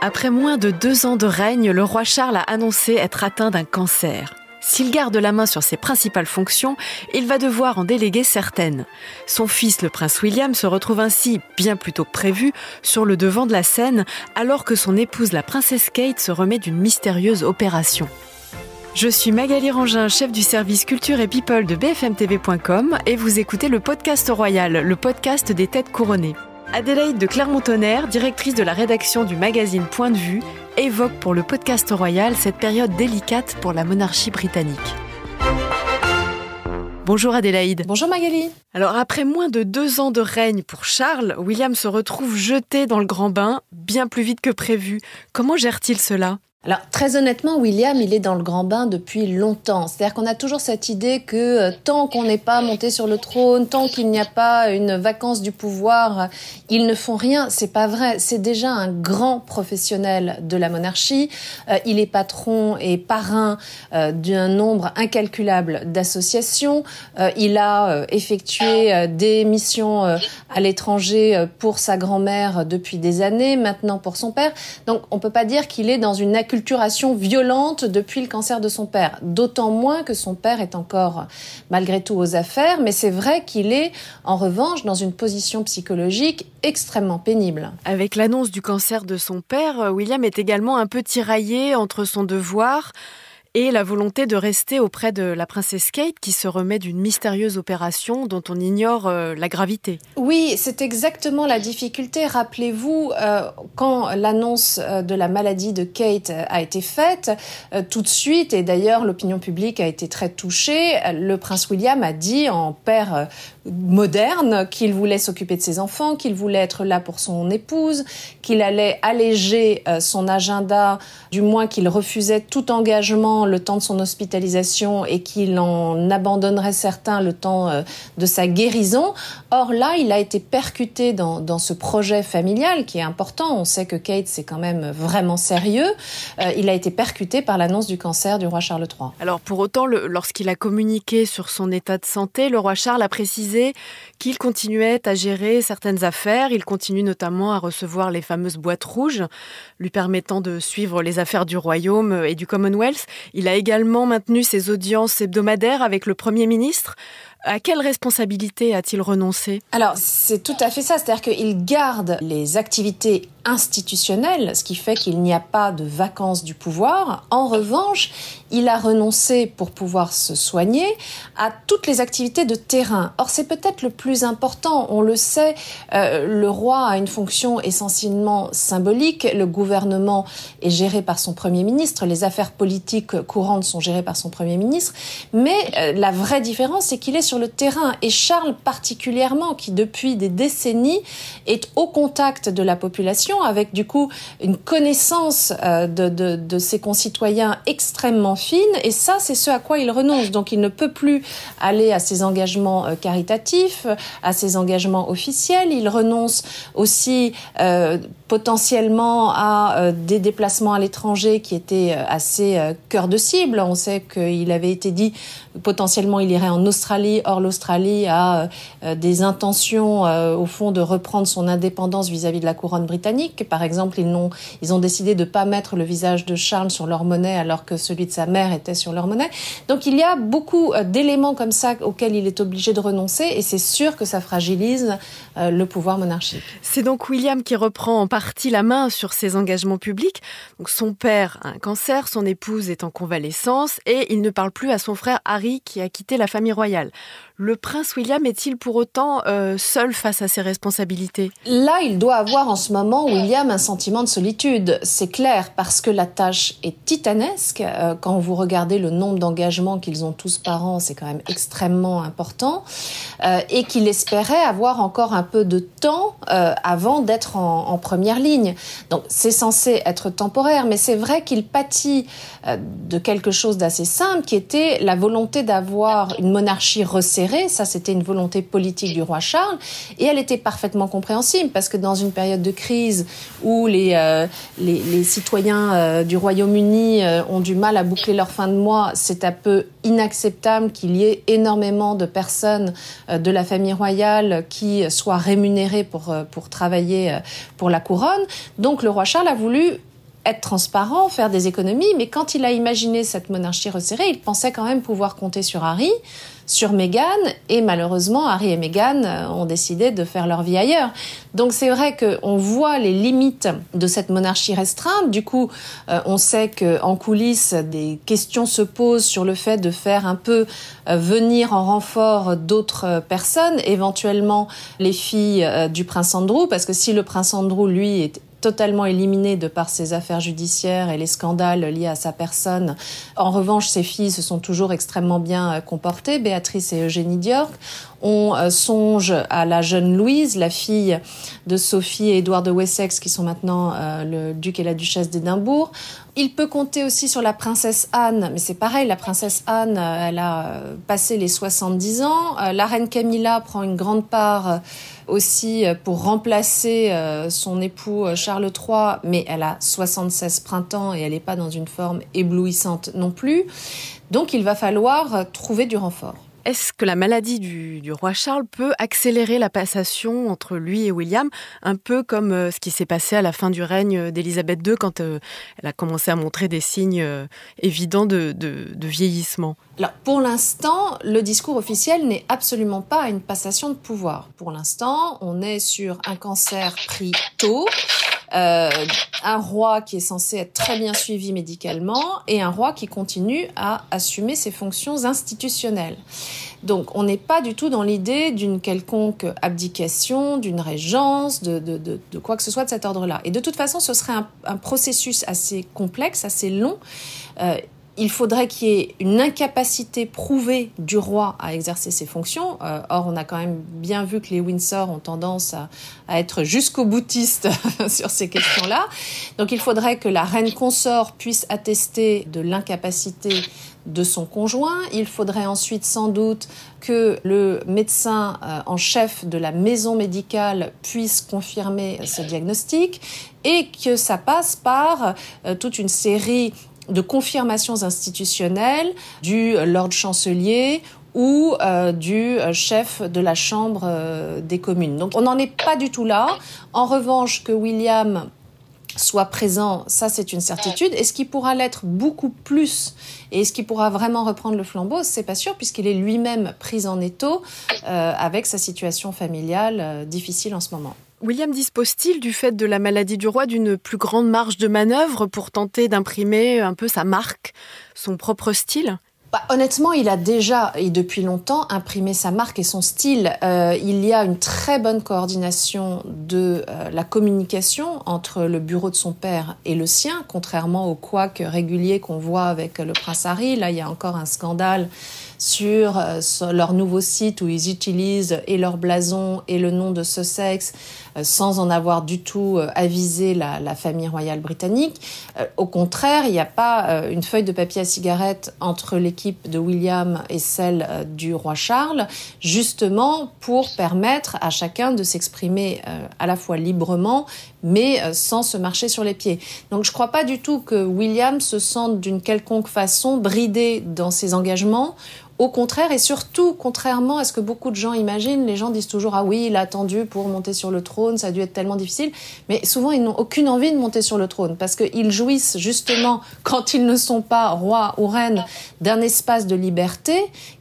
Après moins de deux ans de règne, le roi Charles a annoncé être atteint d'un cancer. S'il garde la main sur ses principales fonctions, il va devoir en déléguer certaines. Son fils, le prince William, se retrouve ainsi, bien plus tôt que prévu, sur le devant de la scène, alors que son épouse, la princesse Kate, se remet d'une mystérieuse opération. Je suis Magali Rangin, chef du service culture et people de bfmtv.com et vous écoutez le podcast royal, le podcast des têtes couronnées. Adélaïde de Clermont-Tonnerre, directrice de la rédaction du magazine Point de vue, évoque pour le podcast royal cette période délicate pour la monarchie britannique. Bonjour Adélaïde. Bonjour Magali. Alors après moins de deux ans de règne pour Charles, William se retrouve jeté dans le grand bain bien plus vite que prévu. Comment gère-t-il cela? Alors très honnêtement, William, il est dans le grand bain depuis longtemps. C'est-à-dire qu'on a toujours cette idée que euh, tant qu'on n'est pas monté sur le trône, tant qu'il n'y a pas une vacance du pouvoir, ils ne font rien. C'est pas vrai. C'est déjà un grand professionnel de la monarchie. Euh, il est patron et parrain euh, d'un nombre incalculable d'associations. il a effectué des missions à l'étranger pour sa grand-mère depuis des années, maintenant pour son père. Donc on peut pas dire qu'il est dans une violente depuis le cancer de son père. D'autant moins que son père est encore malgré tout aux affaires, mais c'est vrai qu'il est en revanche dans une position psychologique extrêmement pénible. Avec l'annonce du cancer de son père, William est également un peu tiraillé entre son devoir et la volonté de rester auprès de la princesse Kate qui se remet d'une mystérieuse opération dont on ignore euh, la gravité. Oui, c'est exactement la difficulté. Rappelez-vous, euh, quand l'annonce euh, de la maladie de Kate a été faite, tout de suite, et d'ailleurs l'opinion publique a été très touchée, le prince William a dit en père moderne qu'il voulait s'occuper de ses enfants, qu'il voulait être là pour son épouse, qu'il allait alléger son agenda, du moins qu'il refusait tout engagement le temps de son hospitalisation et qu'il en abandonnerait certains le temps euh, de sa guérison. Or là, il a été percuté dans, dans ce projet familial qui est important. On sait que Kate, c'est quand même vraiment sérieux. Euh, il a été percuté par l'annonce du cancer du roi Charles III. Alors pour autant, lorsqu'il a communiqué sur son état de santé, le roi Charles a précisé qu'il continuait à gérer certaines affaires. Il continue notamment à recevoir les fameuses boîtes rouges, lui permettant de suivre les affaires du royaume et du Commonwealth. Il a également maintenu ses audiences hebdomadaires avec le Premier ministre. À quelle responsabilité a-t-il renoncé? Alors, c'est tout à fait ça. C'est-à-dire qu'il garde les activités institutionnelles, ce qui fait qu'il n'y a pas de vacances du pouvoir. En revanche, il a renoncé pour pouvoir se soigner à toutes les activités de terrain. Or, c'est peut-être le plus important. On le sait, euh, le roi a une fonction essentiellement symbolique. Le gouvernement est géré par son Premier ministre. Les affaires politiques courantes sont gérées par son Premier ministre. Mais euh, la vraie différence, c'est qu'il est sur le terrain. Et Charles particulièrement, qui depuis des décennies est au contact de la population, avec du coup une connaissance euh, de, ses concitoyens extrêmement fine. Et ça, c'est ce à quoi il renonce. Donc il ne peut plus aller à ses engagements euh, caritatifs, à ses engagements officiels. Il renonce aussi euh, potentiellement à des déplacements à l'étranger qui étaient assez cœur de cible. On sait qu'il avait été dit potentiellement il irait en Australie. Or l'Australie a des intentions au fond de reprendre son indépendance vis-à-vis de la couronne britannique. Par exemple, ils ont, décidé de pas mettre le visage de Charles sur leur monnaie alors que celui de sa mère était sur leur monnaie. Donc il y a beaucoup d'éléments comme ça auxquels il est obligé de renoncer et c'est sûr que ça fragilise le pouvoir monarchique. C'est donc William qui reprend en partie la main sur ses engagements publics. Son père a un cancer, son épouse est en convalescence et il ne parle plus à son frère Harry qui a quitté la famille royale. Le prince William est-il pour autant euh, seul face à ses responsabilités? Là, il doit avoir en ce moment, William, un sentiment de solitude. C'est clair, parce que la tâche est titanesque. Euh, quand vous regardez le nombre d'engagements qu'ils ont tous par an, c'est quand même extrêmement important. Euh, et qu'il espérait avoir encore un peu de temps avant d'être en, en, première ligne. Donc c'est censé être temporaire, mais c'est vrai qu'il pâtit de quelque chose d'assez simple, qui était la volonté d'avoir une monarchie resserrée ça, c'était une volonté politique du roi Charles, et elle était parfaitement compréhensible parce que dans une période de crise où les, euh, les, citoyens euh, du Royaume-Uni euh, ont du mal à boucler leur fin de mois, c'est un peu inacceptable qu'il y ait énormément de personnes de la famille royale qui soient rémunérées pour, pour travailler pour la couronne. Donc le roi Charles a voulu être transparent, faire des économies, mais quand il a imaginé cette monarchie resserrée, il pensait quand même pouvoir compter sur Harry, sur Meghan, et malheureusement, Harry et Meghan euh, ont décidé de faire leur vie ailleurs. Donc c'est vrai qu'on voit les limites de cette monarchie restreinte. Du coup, euh, on sait qu'en coulisses, des questions se posent sur le fait de faire un peu euh, venir en renfort d'autres personnes, éventuellement les filles du prince Andrew, parce que si le prince Andrew, lui, est totalement éliminé de par ses affaires judiciaires et les scandales liés à sa personne. En revanche, ses filles se sont toujours extrêmement bien euh, comportées, Béatrice et Eugénie Diorc. On euh, songe à la jeune Louise, la fille de Sophie et Édouard de Wessex, qui sont maintenant euh, le duc et la duchesse d'Édimbourg. Il peut compter aussi sur la princesse Anne, mais c'est pareil, la princesse Anne, elle a passé les 70 ans. La reine Camilla prend une grande part aussi euh, pour remplacer euh, son époux euh, Charles III, mais elle a 76 printemps et elle n'est pas dans une forme éblouissante non plus. Donc il va falloir trouver du renfort. Est-ce que la maladie du, roi Charles peut accélérer la passation entre lui et William, un peu comme euh, ce qui s'est passé à la fin du règne d'Élisabeth II quand euh, elle a commencé à montrer des signes euh, évidents de, vieillissement? Alors, pour l'instant, le discours officiel n'est absolument pas une passation de pouvoir. Pour l'instant, on est sur un cancer pris tôt. Euh, un roi qui est censé être très bien suivi médicalement et un roi qui continue à assumer ses fonctions institutionnelles. Donc on n'est pas du tout dans l'idée d'une quelconque abdication, d'une régence, de, de, de, quoi que ce soit de cet ordre-là. Et de toute façon, ce serait un, processus assez complexe, assez long. Euh, il faudrait qu'il y ait une incapacité prouvée du roi à exercer ses fonctions. Euh, or, on a quand même bien vu que les Windsor ont tendance à, être jusqu'au boutiste sur ces questions-là. Donc, il faudrait que la reine consort puisse attester de l'incapacité de son conjoint. Il faudrait ensuite sans doute que le médecin euh, en chef de la maison médicale puisse confirmer ce diagnostic et que ça passe par euh, toute une série de confirmations institutionnelles du Lord chancelier ou euh, du euh, chef de la Chambre euh, des communes. Donc on n'en est pas du tout là. En revanche, que William soit présent, ça c'est une certitude. Est-ce qu'il pourra l'être beaucoup plus et est-ce qu'il pourra vraiment reprendre le flambeau C'est pas sûr puisqu'il est lui-même pris en étau avec sa situation familiale difficile en ce moment. William dispose-t-il du fait de la maladie du roi d'une plus grande marge de manœuvre pour tenter d'imprimer un peu sa marque, son propre style? Bah, honnêtement, il a déjà et depuis longtemps imprimé sa marque et son style. Euh, il y a une très bonne coordination de euh, la communication entre le bureau de son père et le sien, contrairement au couac régulier qu'on voit avec le prince. Là, il y a encore un scandale sur, euh, leur nouveau site où ils utilisent et leur blason et le nom de Sussex euh, sans en avoir du tout euh, avisé la, la famille royale britannique. au contraire, il n'y a pas une feuille de papier à cigarette entre l'équipe de William et celle du roi Charles, justement pour permettre à chacun de s'exprimer à la fois librement mais sans se marcher sur les pieds. Donc je ne crois pas du tout que William se sente d'une quelconque façon bridé dans ses engagements au contraire, et surtout, contrairement à ce que beaucoup de gens imaginent, les gens disent toujours Ah oui, il a attendu pour monter sur le trône, ça a dû être tellement difficile. Mais souvent, ils n'ont aucune envie de monter sur le trône parce qu'ils jouissent justement, quand ils ne sont pas rois ou reines, d'un espace de liberté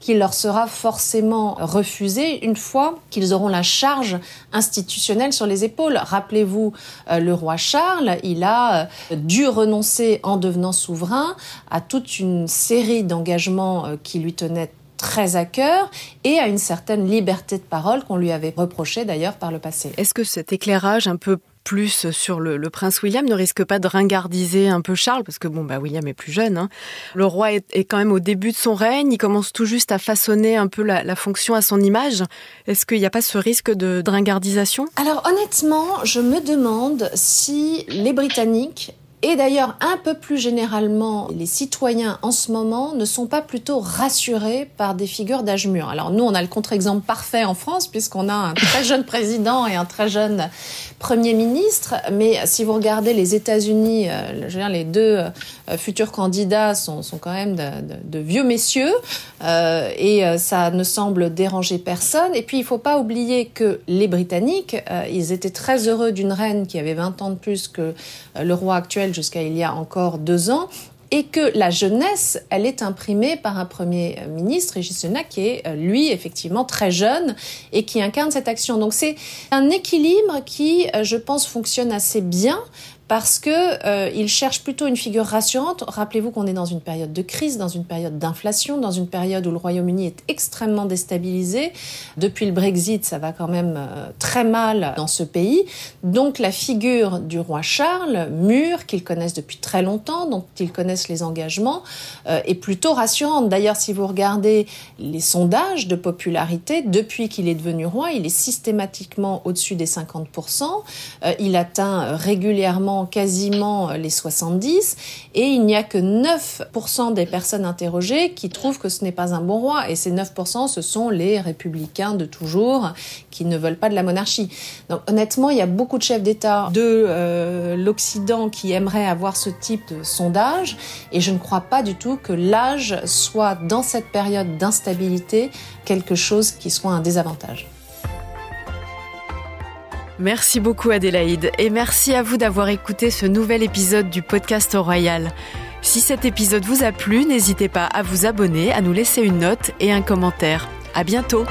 qui leur sera forcément refusé une fois qu'ils auront la charge institutionnelle sur les épaules. Rappelez-vous, euh, le roi Charles, il a euh, dû renoncer en devenant souverain à toute une série d'engagements euh, qui lui tenaient très à cœur et à une certaine liberté de parole qu'on lui avait reproché d'ailleurs par le passé. Est-ce que cet éclairage un peu plus sur le, prince William ne risque pas de ringardiser un peu Charles parce que bon bah William est plus jeune. Hein. Le roi est, quand même au début de son règne, il commence tout juste à façonner un peu la, fonction à son image. Est-ce qu'il n'y a pas ce risque de, de ringardisation? Alors honnêtement, je me demande si les Britanniques et d'ailleurs, un peu plus généralement, les citoyens en ce moment ne sont pas plutôt rassurés par des figures d'âge mûr. Alors nous, on a le contre-exemple parfait en France puisqu'on a un très jeune président et un très jeune premier ministre. Mais si vous regardez les États-Unis, euh, les deux euh, futurs candidats sont, quand même de, vieux messieurs euh, et ça ne semble déranger personne. Et puis, il faut pas oublier que les Britanniques, ils étaient très heureux d'une reine qui avait 20 ans de plus que le roi actuel jusqu'à il y a encore deux ans et que la jeunesse, elle est imprimée par un Premier ministre, Régis Sunak, qui est, euh, lui, effectivement, très jeune et qui incarne cette action. Donc c'est un équilibre qui, euh, je pense, fonctionne assez bien parce que euh, il cherche plutôt une figure rassurante. Rappelez-vous qu'on est dans une période de crise, dans une période d'inflation, dans une période où le Royaume-Uni est extrêmement déstabilisé. Depuis le Brexit, ça va quand même euh, très mal dans ce pays. Donc la figure du roi Charles, mûr, qu'ils connaissent depuis très longtemps, dont ils connaissent les engagements, euh, est plutôt rassurante. D'ailleurs, si vous regardez les sondages de popularité, depuis qu'il est devenu roi, il est systématiquement au-dessus des 50%. Euh, il atteint régulièrement quasiment les 70 et il n'y a que 9% des personnes interrogées qui trouvent que ce n'est pas un bon roi et ces 9% ce sont les républicains de toujours qui ne veulent pas de la monarchie. Donc honnêtement, il y a beaucoup de chefs d'État de euh, l'Occident qui aimeraient avoir ce type de sondage et je ne crois pas du tout que l'âge soit dans cette période d'instabilité quelque chose qui soit un désavantage. Merci beaucoup Adélaïde et merci à vous d'avoir écouté ce nouvel épisode du podcast Royal. Si cet épisode vous a plu, n'hésitez pas à vous abonner, à nous laisser une note et un commentaire. À bientôt!